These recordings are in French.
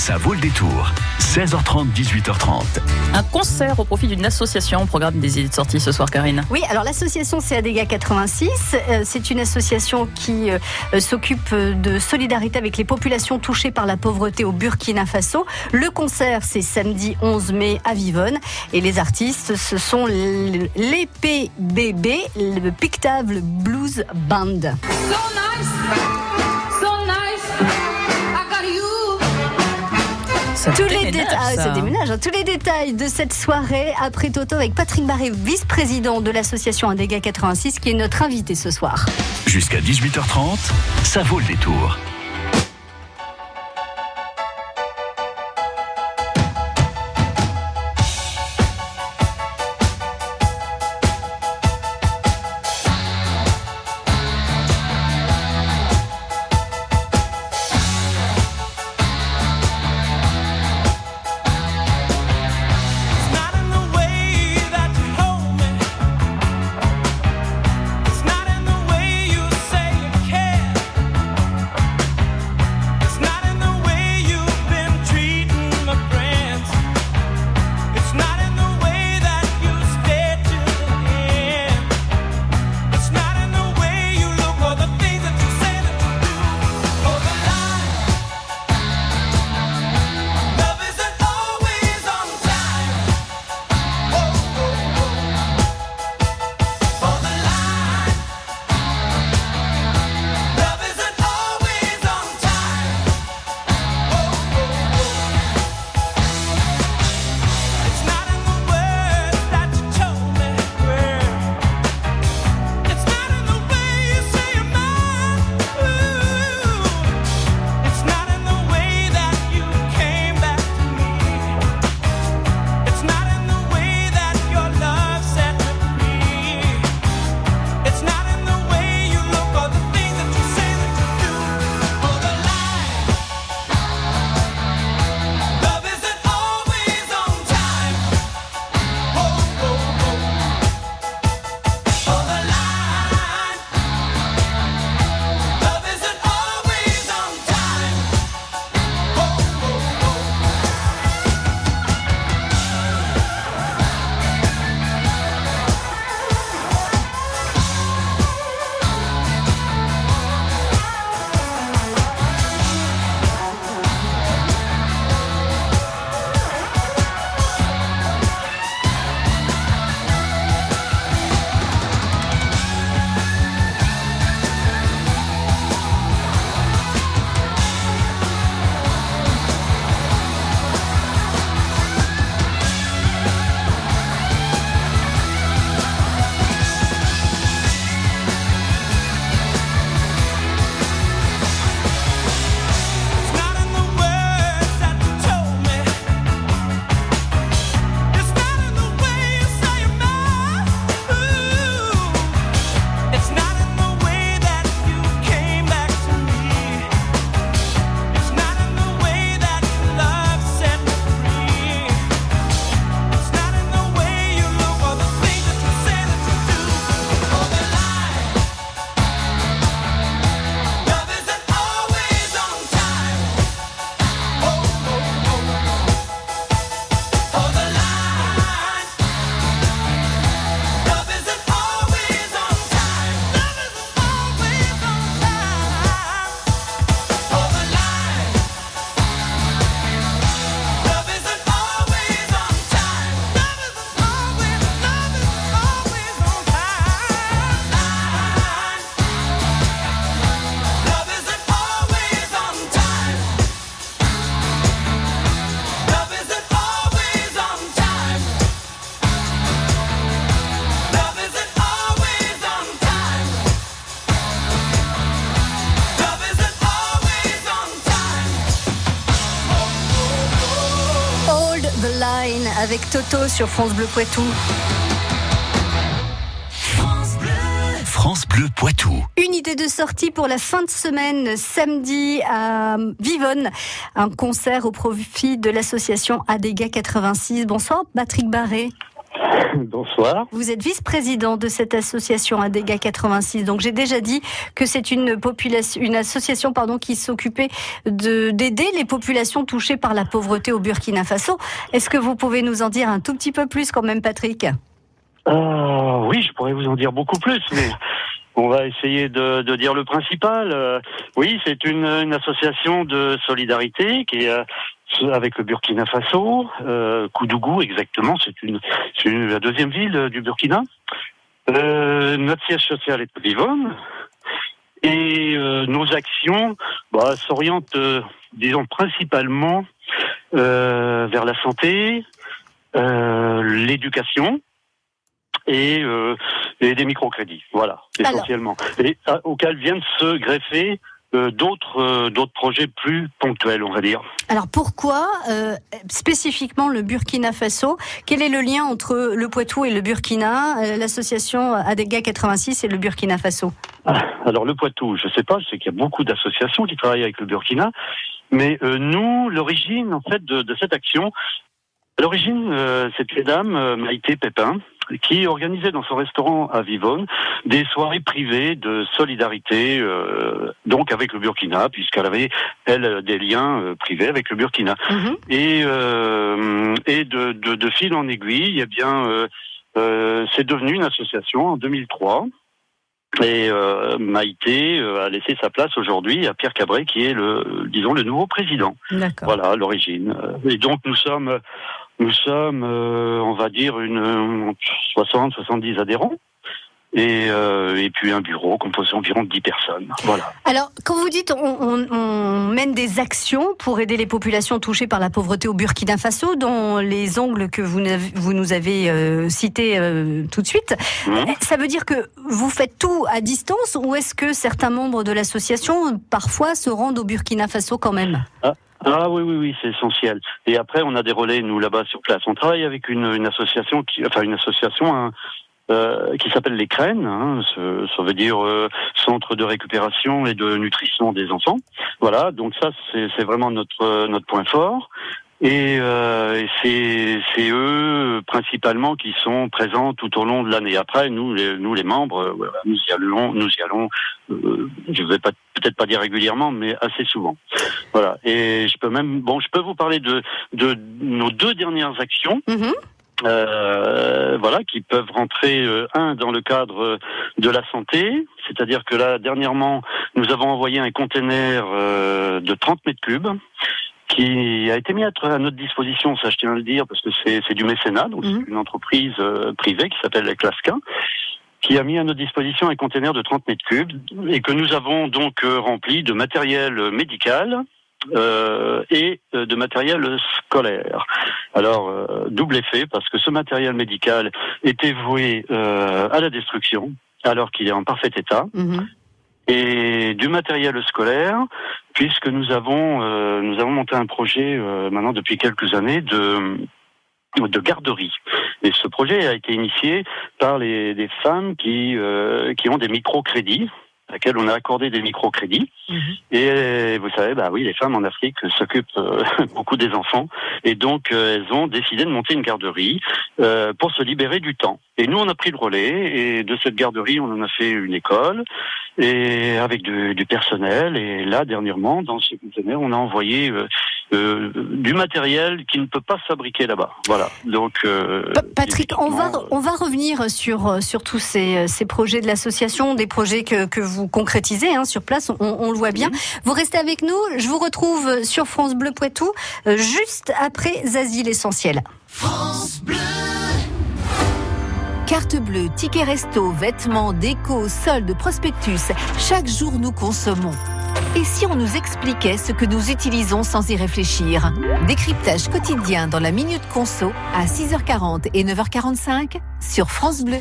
Ça vaut le détour. 16h30, 18h30. Un concert au profit d'une association au programme des idées de sortie ce soir, Karine. Oui, alors l'association c'est Adega 86. Euh, c'est une association qui euh, s'occupe de solidarité avec les populations touchées par la pauvreté au Burkina Faso. Le concert c'est samedi 11 mai à Vivonne et les artistes ce sont les PBB, le Pictable Blues Band. Tous les détails, ah, déménage, hein. Tous les détails de cette soirée après Toto avec Patrick Barré, vice-président de l'association Indéga 86, qui est notre invité ce soir. Jusqu'à 18h30, ça vaut le détour. Sur France Bleu Poitou. France Bleu Poitou. Une idée de sortie pour la fin de semaine, samedi à Vivonne. Un concert au profit de l'association Adega 86. Bonsoir, Patrick Barré. Bonsoir. Vous êtes vice-président de cette association Adega 86. Donc j'ai déjà dit que c'est une population, une association pardon qui s'occupait de d'aider les populations touchées par la pauvreté au Burkina Faso. Est-ce que vous pouvez nous en dire un tout petit peu plus quand même, Patrick? Euh, Oui, je pourrais vous en dire beaucoup plus, mais on va essayer de, de dire le principal. Euh, oui, c'est une, une, association de solidarité qui est avec le Burkina Faso, euh, Koudougou exactement, c'est une, une, la deuxième ville du Burkina. Euh, notre siège social est à Vivonne. Et euh, nos actions bah, s'orientent, euh, disons, principalement euh, vers la santé, l'éducation et, et, des microcrédits, voilà, essentiellement, Alors... et auxquels viennent se greffer euh, d'autres euh, d'autres projets plus ponctuels, on va dire. Alors pourquoi euh, spécifiquement le Burkina Faso? Quel est le lien entre le Poitou et le Burkina, l'association Adega 86 et le Burkina Faso? Ah, Alors le Poitou, je sais pas, je sais qu'il y a beaucoup d'associations qui travaillent avec le Burkina, mais nous, l'origine en fait de, de cette action, à l'origine, c'est une dame, Maïté Pépin, qui organisait dans son restaurant à Vivonne des soirées privées de solidarité, euh, donc avec le Burkina, puisqu'elle avait elle des liens euh, privés avec le Burkina. Mhm. Et euh, et de, de, de, fil en aiguille, eh bien, c'est devenu une association en 2003. Et euh, Maïté a laissé sa place aujourd'hui à Pierre Cabré, qui est le, disons, le nouveau président. Voilà l'origine. Et donc nous sommes nous sommes, euh, on va dire, une 60-70 adhérents. Et, euh, et, puis un bureau composé environ de 10 personnes. Voilà. Alors, quand vous dites on, on, mène des actions pour aider les populations touchées par la pauvreté au Burkina Faso, dont les ongles que vous, vous nous avez euh, cités euh, tout de suite, mmh. ça veut dire que vous faites tout à distance ou est-ce que certains membres de l'association parfois se rendent au Burkina Faso quand même? Ah. Ah oui, oui, oui, c'est essentiel. Et après, on a des relais, nous, là-bas, sur place. On travaille avec une, association, qui, enfin une association hein, euh, qui s'appelle les Crènes, hein, ça, veut dire euh, Centre de récupération et de nutrition des enfants. Voilà, donc ça, c'est vraiment notre, notre point fort. Et, euh, c'est eux principalement qui sont présents tout au long de l'année. Après, nous, les, nous les membres, euh, nous y allons, nous y allons. Euh, je vais pas peut-être pas dire régulièrement, mais assez souvent. Voilà. Et je peux même, bon, je peux vous parler de de nos deux dernières actions. Mm-hmm. Euh, voilà, qui peuvent rentrer euh, un dans le cadre de la santé, c'est-à-dire que là dernièrement nous avons envoyé un conteneur euh, de 30 mètres cubes qui a été mis à notre disposition, ça je tiens à le dire, parce que c'est du mécénat, donc c'est mhm. une entreprise euh, privée qui s'appelle la Clasca, qui a mis à notre disposition un conteneur de 30 mètres cubes et que nous avons donc euh, rempli de matériel médical, euh, et euh, de matériel scolaire. Alors, double effet, parce que ce matériel médical était voué à la destruction, alors qu'il est en parfait état. Mhm et du matériel scolaire, puisque nous avons euh, nous avons monté un projet euh, maintenant depuis quelques années de de garderie. Et ce projet a été initié par les, des femmes qui euh, qui ont des microcrédits à laquelle on a accordé des microcrédits. Mhm. Et vous savez, bah oui, les femmes en Afrique s'occupent euh, beaucoup des enfants, et donc euh, elles ont décidé de monter une garderie euh, pour se libérer du temps. Et nous, on a pris le relais, et de cette garderie, on en a fait une école, et avec du, du personnel. Et là, dernièrement, dans ce conteneur, on a envoyé euh, du matériel qui ne peut pas se fabriquer là-bas. Voilà. Donc, euh, Patrick, on va on va revenir sur euh, sur tous ces, ces projets de l'association, des projets que, que vous concrétisez hein, sur place. On, on, le voit bien. Vous restez avec nous. Je vous retrouve sur France Bleu Poitou juste après Zazie l'essentiel. France Bleu. Carte bleue, ticket resto, vêtements, déco, soldes, prospectus. Chaque jour, nous consommons. Et si on nous expliquait ce que nous utilisons sans y réfléchir? Décryptage quotidien dans la Minute Conso à 6h40 et 9h45 sur France Bleu.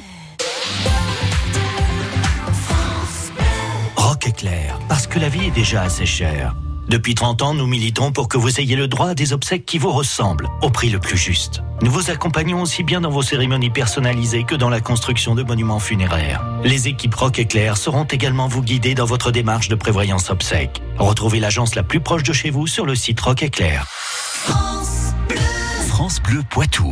Parce que la vie est déjà assez chère. Depuis 30 ans, nous militons pour que vous ayez le droit à des obsèques qui vous ressemblent, au prix le plus juste. Nous vous accompagnons aussi bien dans vos cérémonies personnalisées que dans la construction de monuments funéraires. Les équipes Rock Éclair seront également vous guider dans votre démarche de prévoyance obsèques. Retrouvez l'agence la plus proche de chez vous sur le site Rock Éclair. France Bleu, France Bleu Poitou.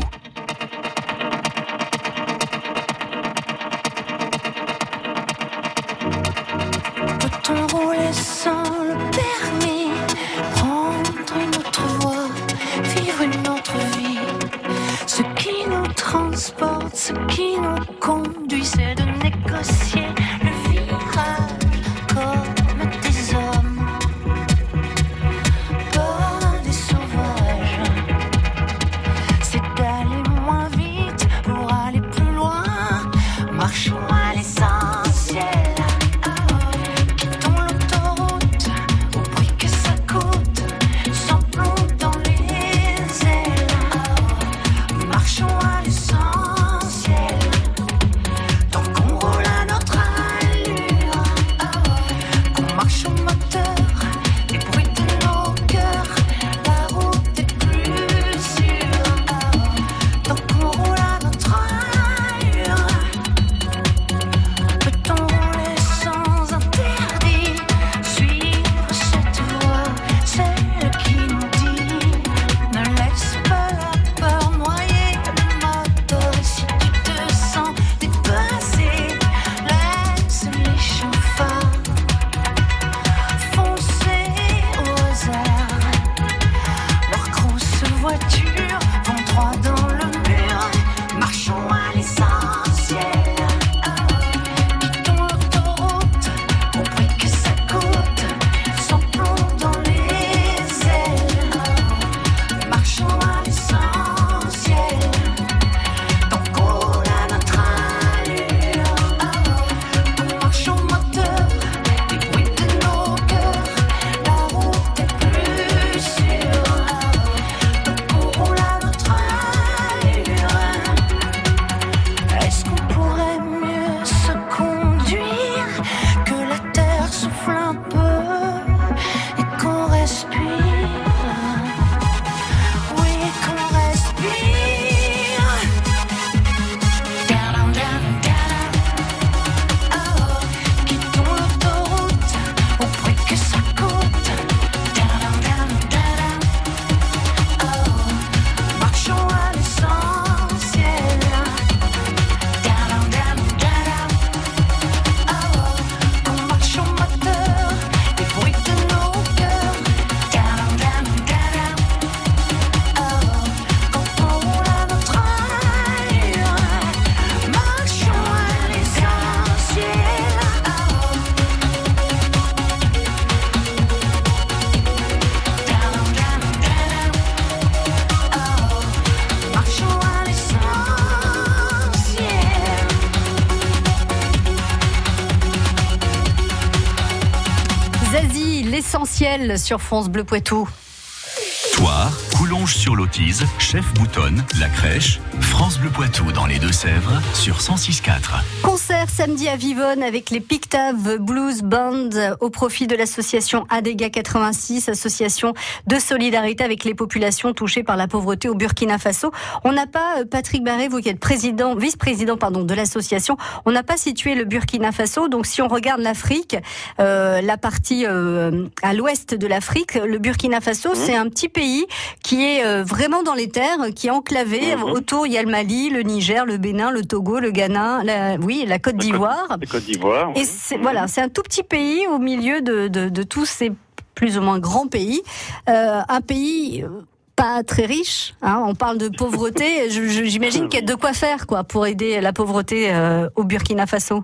L'essentiel sur France Bleu Poitou. Toire, Coulonges-sur-Lotise, Chef Boutonne, La Crèche, France Bleu Poitou dans les Deux-Sèvres sur 106.4. Concert samedi à Vivonne avec les Pictave Blues Band au profit de l'association ADEGA 86, association de solidarité avec les populations touchées par la pauvreté au Burkina Faso. On n'a pas, euh, Patrick Barré, vous qui êtes président, vice-président, pardon, de l'association, on n'a pas situé le Burkina Faso. Donc si on regarde l'Afrique, euh, la partie euh, à l'ouest de l'Afrique, le Burkina Faso, c'est un petit pays qui est euh, vraiment dans les terres, qui est enclavé. Mhm. Autour, il y a le Mali, le Niger, le Bénin, le Togo, le Ghana, la, oui, la Côte d'Ivoire. La Côte d'Ivoire. Et oui. voilà, c'est un tout petit pays au milieu de, de, de tous ces plus ou moins grands pays. Euh, un pays euh, pas très riche. Hein, on parle de pauvreté. J'imagine qu'il y a de quoi faire quoi pour aider la pauvreté euh, au Burkina Faso.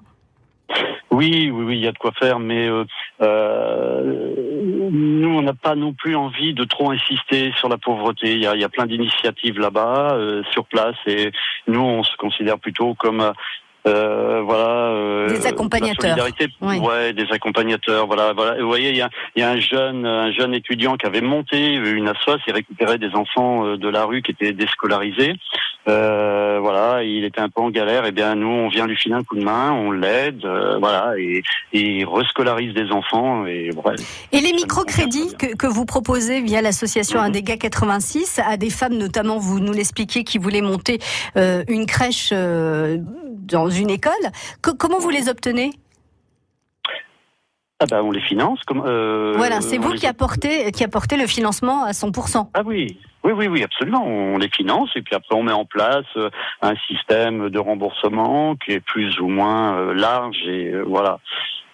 Oui, oui, oui, il y a de quoi faire, mais euh, euh, nous, on n'a pas non plus envie de trop insister sur la pauvreté. Il y a, plein d'initiatives là-bas, euh, sur place, et nous, on se considère plutôt comme euh, voilà euh, Des accompagnateurs. Oui. ouais, des accompagnateurs. Voilà, voilà. Vous voyez, il y a, y a un jeune, un jeune étudiant qui avait monté une assoce, il récupérait des enfants euh, de la rue qui étaient déscolarisés. Euh, voilà, il était un peu en galère. Et bien, nous, on vient lui filer un coup de main, on l'aide, euh, voilà, et, et il rescolarise des enfants. Et bref. Et les microcrédits que, que vous proposez via l'association Mhm. Indega 86 à des femmes, notamment, vous nous l'expliquiez, qui voulaient monter euh, une crèche euh, dans une école. Co- comment vous les obtenez? Ah ben, on les finance. Comme, euh, Voilà, c'est vous les- qui apportez, qui apportez le financement à 100%. Ah oui, oui, oui, oui, absolument. On les finance et puis après on met en place euh, un système de remboursement qui est plus ou moins euh, large et voilà,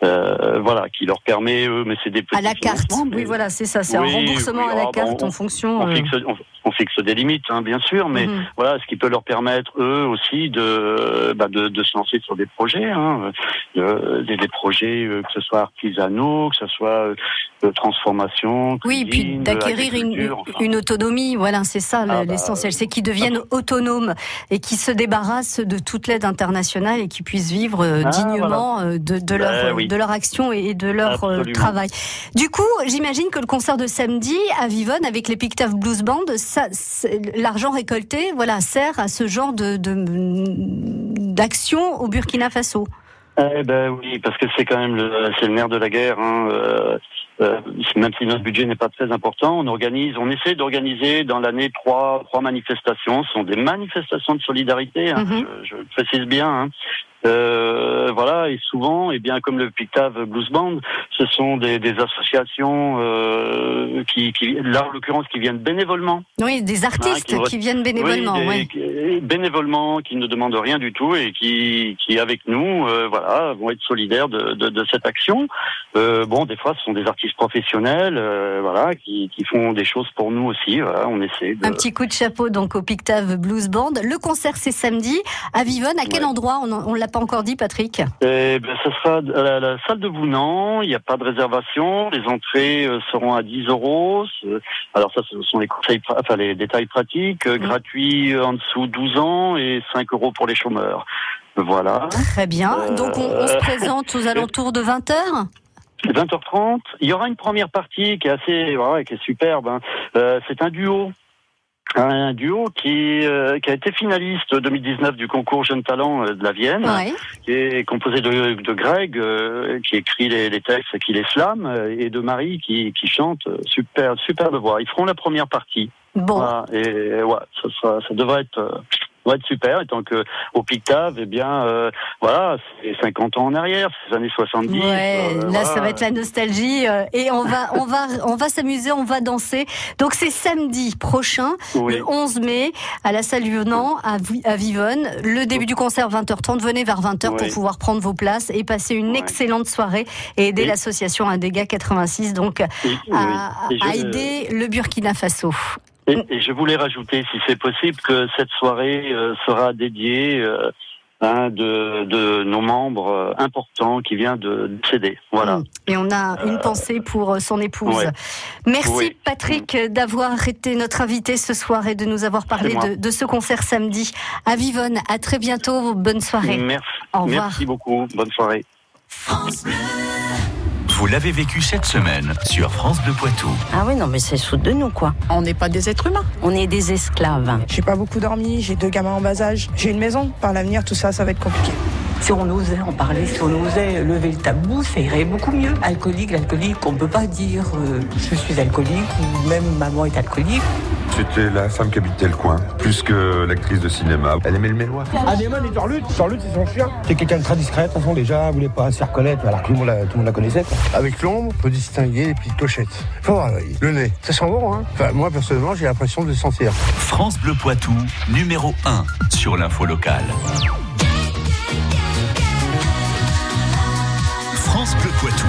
Euh, voilà, qui leur permet, eux, mais c'est des petits À la carte. mais Oui, voilà, c'est ça. C'est Oui, un remboursement oui, à la ah, carte bon, en fonction. On euh, fixe, on, fixe des limites, hein, bien sûr, mais Mhm. voilà, ce qui peut leur permettre eux aussi de bah, de, de se lancer sur des projets, hein, euh, des, des projets euh, que ce soit artisanaux, que ce soit euh, de transformation, Oui, puis cuisine, d'acquérir une, agriculture, enfin. une autonomie, voilà, c'est ça Ah, bah, l'essentiel, c'est qu'ils deviennent autonomes et qu'ils se débarrassent de toute l'aide internationale et qu'ils puissent vivre Ah, dignement de, de Ben leur, oui. de leur action et de leur Absolument. travail. Du coup, j'imagine que le concert de samedi à Vivonne avec les Pictave Blues Band, ça, l'argent récolté, voilà, sert à ce genre de d'action au Burkina Faso. Eh ben oui, parce que c'est quand même le, c'est le nerf de la guerre. Hein. euh, euh, même si notre budget n'est pas très important, on organise, on essaie d'organiser dans l'année trois trois manifestations. Ce sont des manifestations de solidarité. Hein, Mhm. je, je le précise bien. Hein. Euh, voilà, et souvent, et bien comme le Pictave Blues Band, ce sont des, des associations euh, qui, qui, là en l'occurrence, qui viennent bénévolement. Oui, des artistes qui qui, viennent bénévolement. Oui, des- ouais. qui- bénévolement, qui ne demandent rien du tout et qui, qui avec nous, euh, voilà, vont être solidaires de, de, de cette action. Euh, bon, des fois, ce sont des artistes professionnels, euh, voilà, qui, qui font des choses pour nous aussi. Voilà, on essaie. De... Un petit coup de chapeau donc au Pictave Blues Band. Le concert c'est samedi à Vivonne. À quel Ouais. endroit? On on l'a pas encore dit, Patrick. Eh ben, ce sera à la, la salle de Vounan. Il n'y a pas de réservation. Les entrées euh, seront à 10 euros. Ce- Alors ça, ce sont les conseils, pra- enfin les détails pratiques. euh, Mm. Gratuit euh, en dessous 12 ans et 5 euros pour les chômeurs. Voilà. Très bien. Euh, Donc on, on se présente aux alentours de 20 h 20h30. Il y aura une première partie qui est assez, ouais, qui est superbe. hein. Euh, c'est un duo. Un duo qui, euh, qui a été finaliste 2019 du concours Jeunes Talents euh, de la Vienne, Ouais. qui est composé de, de Greg, euh, qui écrit les, les textes et qui les slame, euh, et de Marie qui, qui chante. euh, Super, superbe voix. Ils feront la première partie. Bon. Voilà. Et ouais, ça, sera, ça devrait être, euh, être super. Et tant que au Pictave, eh bien, euh, voilà, c'est 50 ans en arrière, c'est les années 70. Ouais, euh, là voilà. ça va être la nostalgie euh, et on va on va on va s'amuser, on va danser. Donc c'est samedi prochain, Oui. le 11 mai à la salle Venant à, à Vivonne. Le début du concert 20h30, venez vers 20h pour pouvoir prendre vos places et passer une Ouais. excellente soirée et aider l'association Indega 86 donc Et- à, à aider le Burkina Faso. Et, et je voulais rajouter, si c'est possible, que cette soirée euh, sera dédiée euh, à un de, de nos membres euh, importants qui vient de décéder. Voilà. Mm. Et on a une pensée pour son épouse. ouais. Merci Oui. Patrick d'avoir été notre invité ce soir et de nous avoir parlé de, de ce concert samedi à Vivonne. À très bientôt. Bonne soirée. Merci. Au revoir. Merci beaucoup. Bonne soirée. Vous l'avez vécu cette semaine sur France Bleu Poitou. Ah oui, non, mais c'est sous de nous, quoi. On n'est pas des êtres humains. On est des esclaves. J'ai pas beaucoup dormi, j'ai deux gamins en bas âge, j'ai une maison. Par l'avenir, tout ça, ça va être compliqué. Si on osait en parler, si on osait lever le tabou, ça irait beaucoup mieux. Alcoolique, l'alcoolique, on peut pas dire euh, je suis alcoolique ou même maman est alcoolique. C'était la femme qui habitait le coin, plus que l'actrice de cinéma. Elle aimait le mélois. Anémone et Torlutte, Torlutte c'est son chien. C'est quelqu'un de très discret, de toute façon déjà, elle voulait pas se faire connaître, alors que tout le monde la, tout le monde la connaissait. Avec l'ombre, on peut distinguer les petites clochettes. Faut voir le nez. Ça sent bon, hein Enfin, moi personnellement, j'ai l'impression de le sentir. France Bleu Poitou, numéro 1 sur l'info locale. France Bleu Poitou.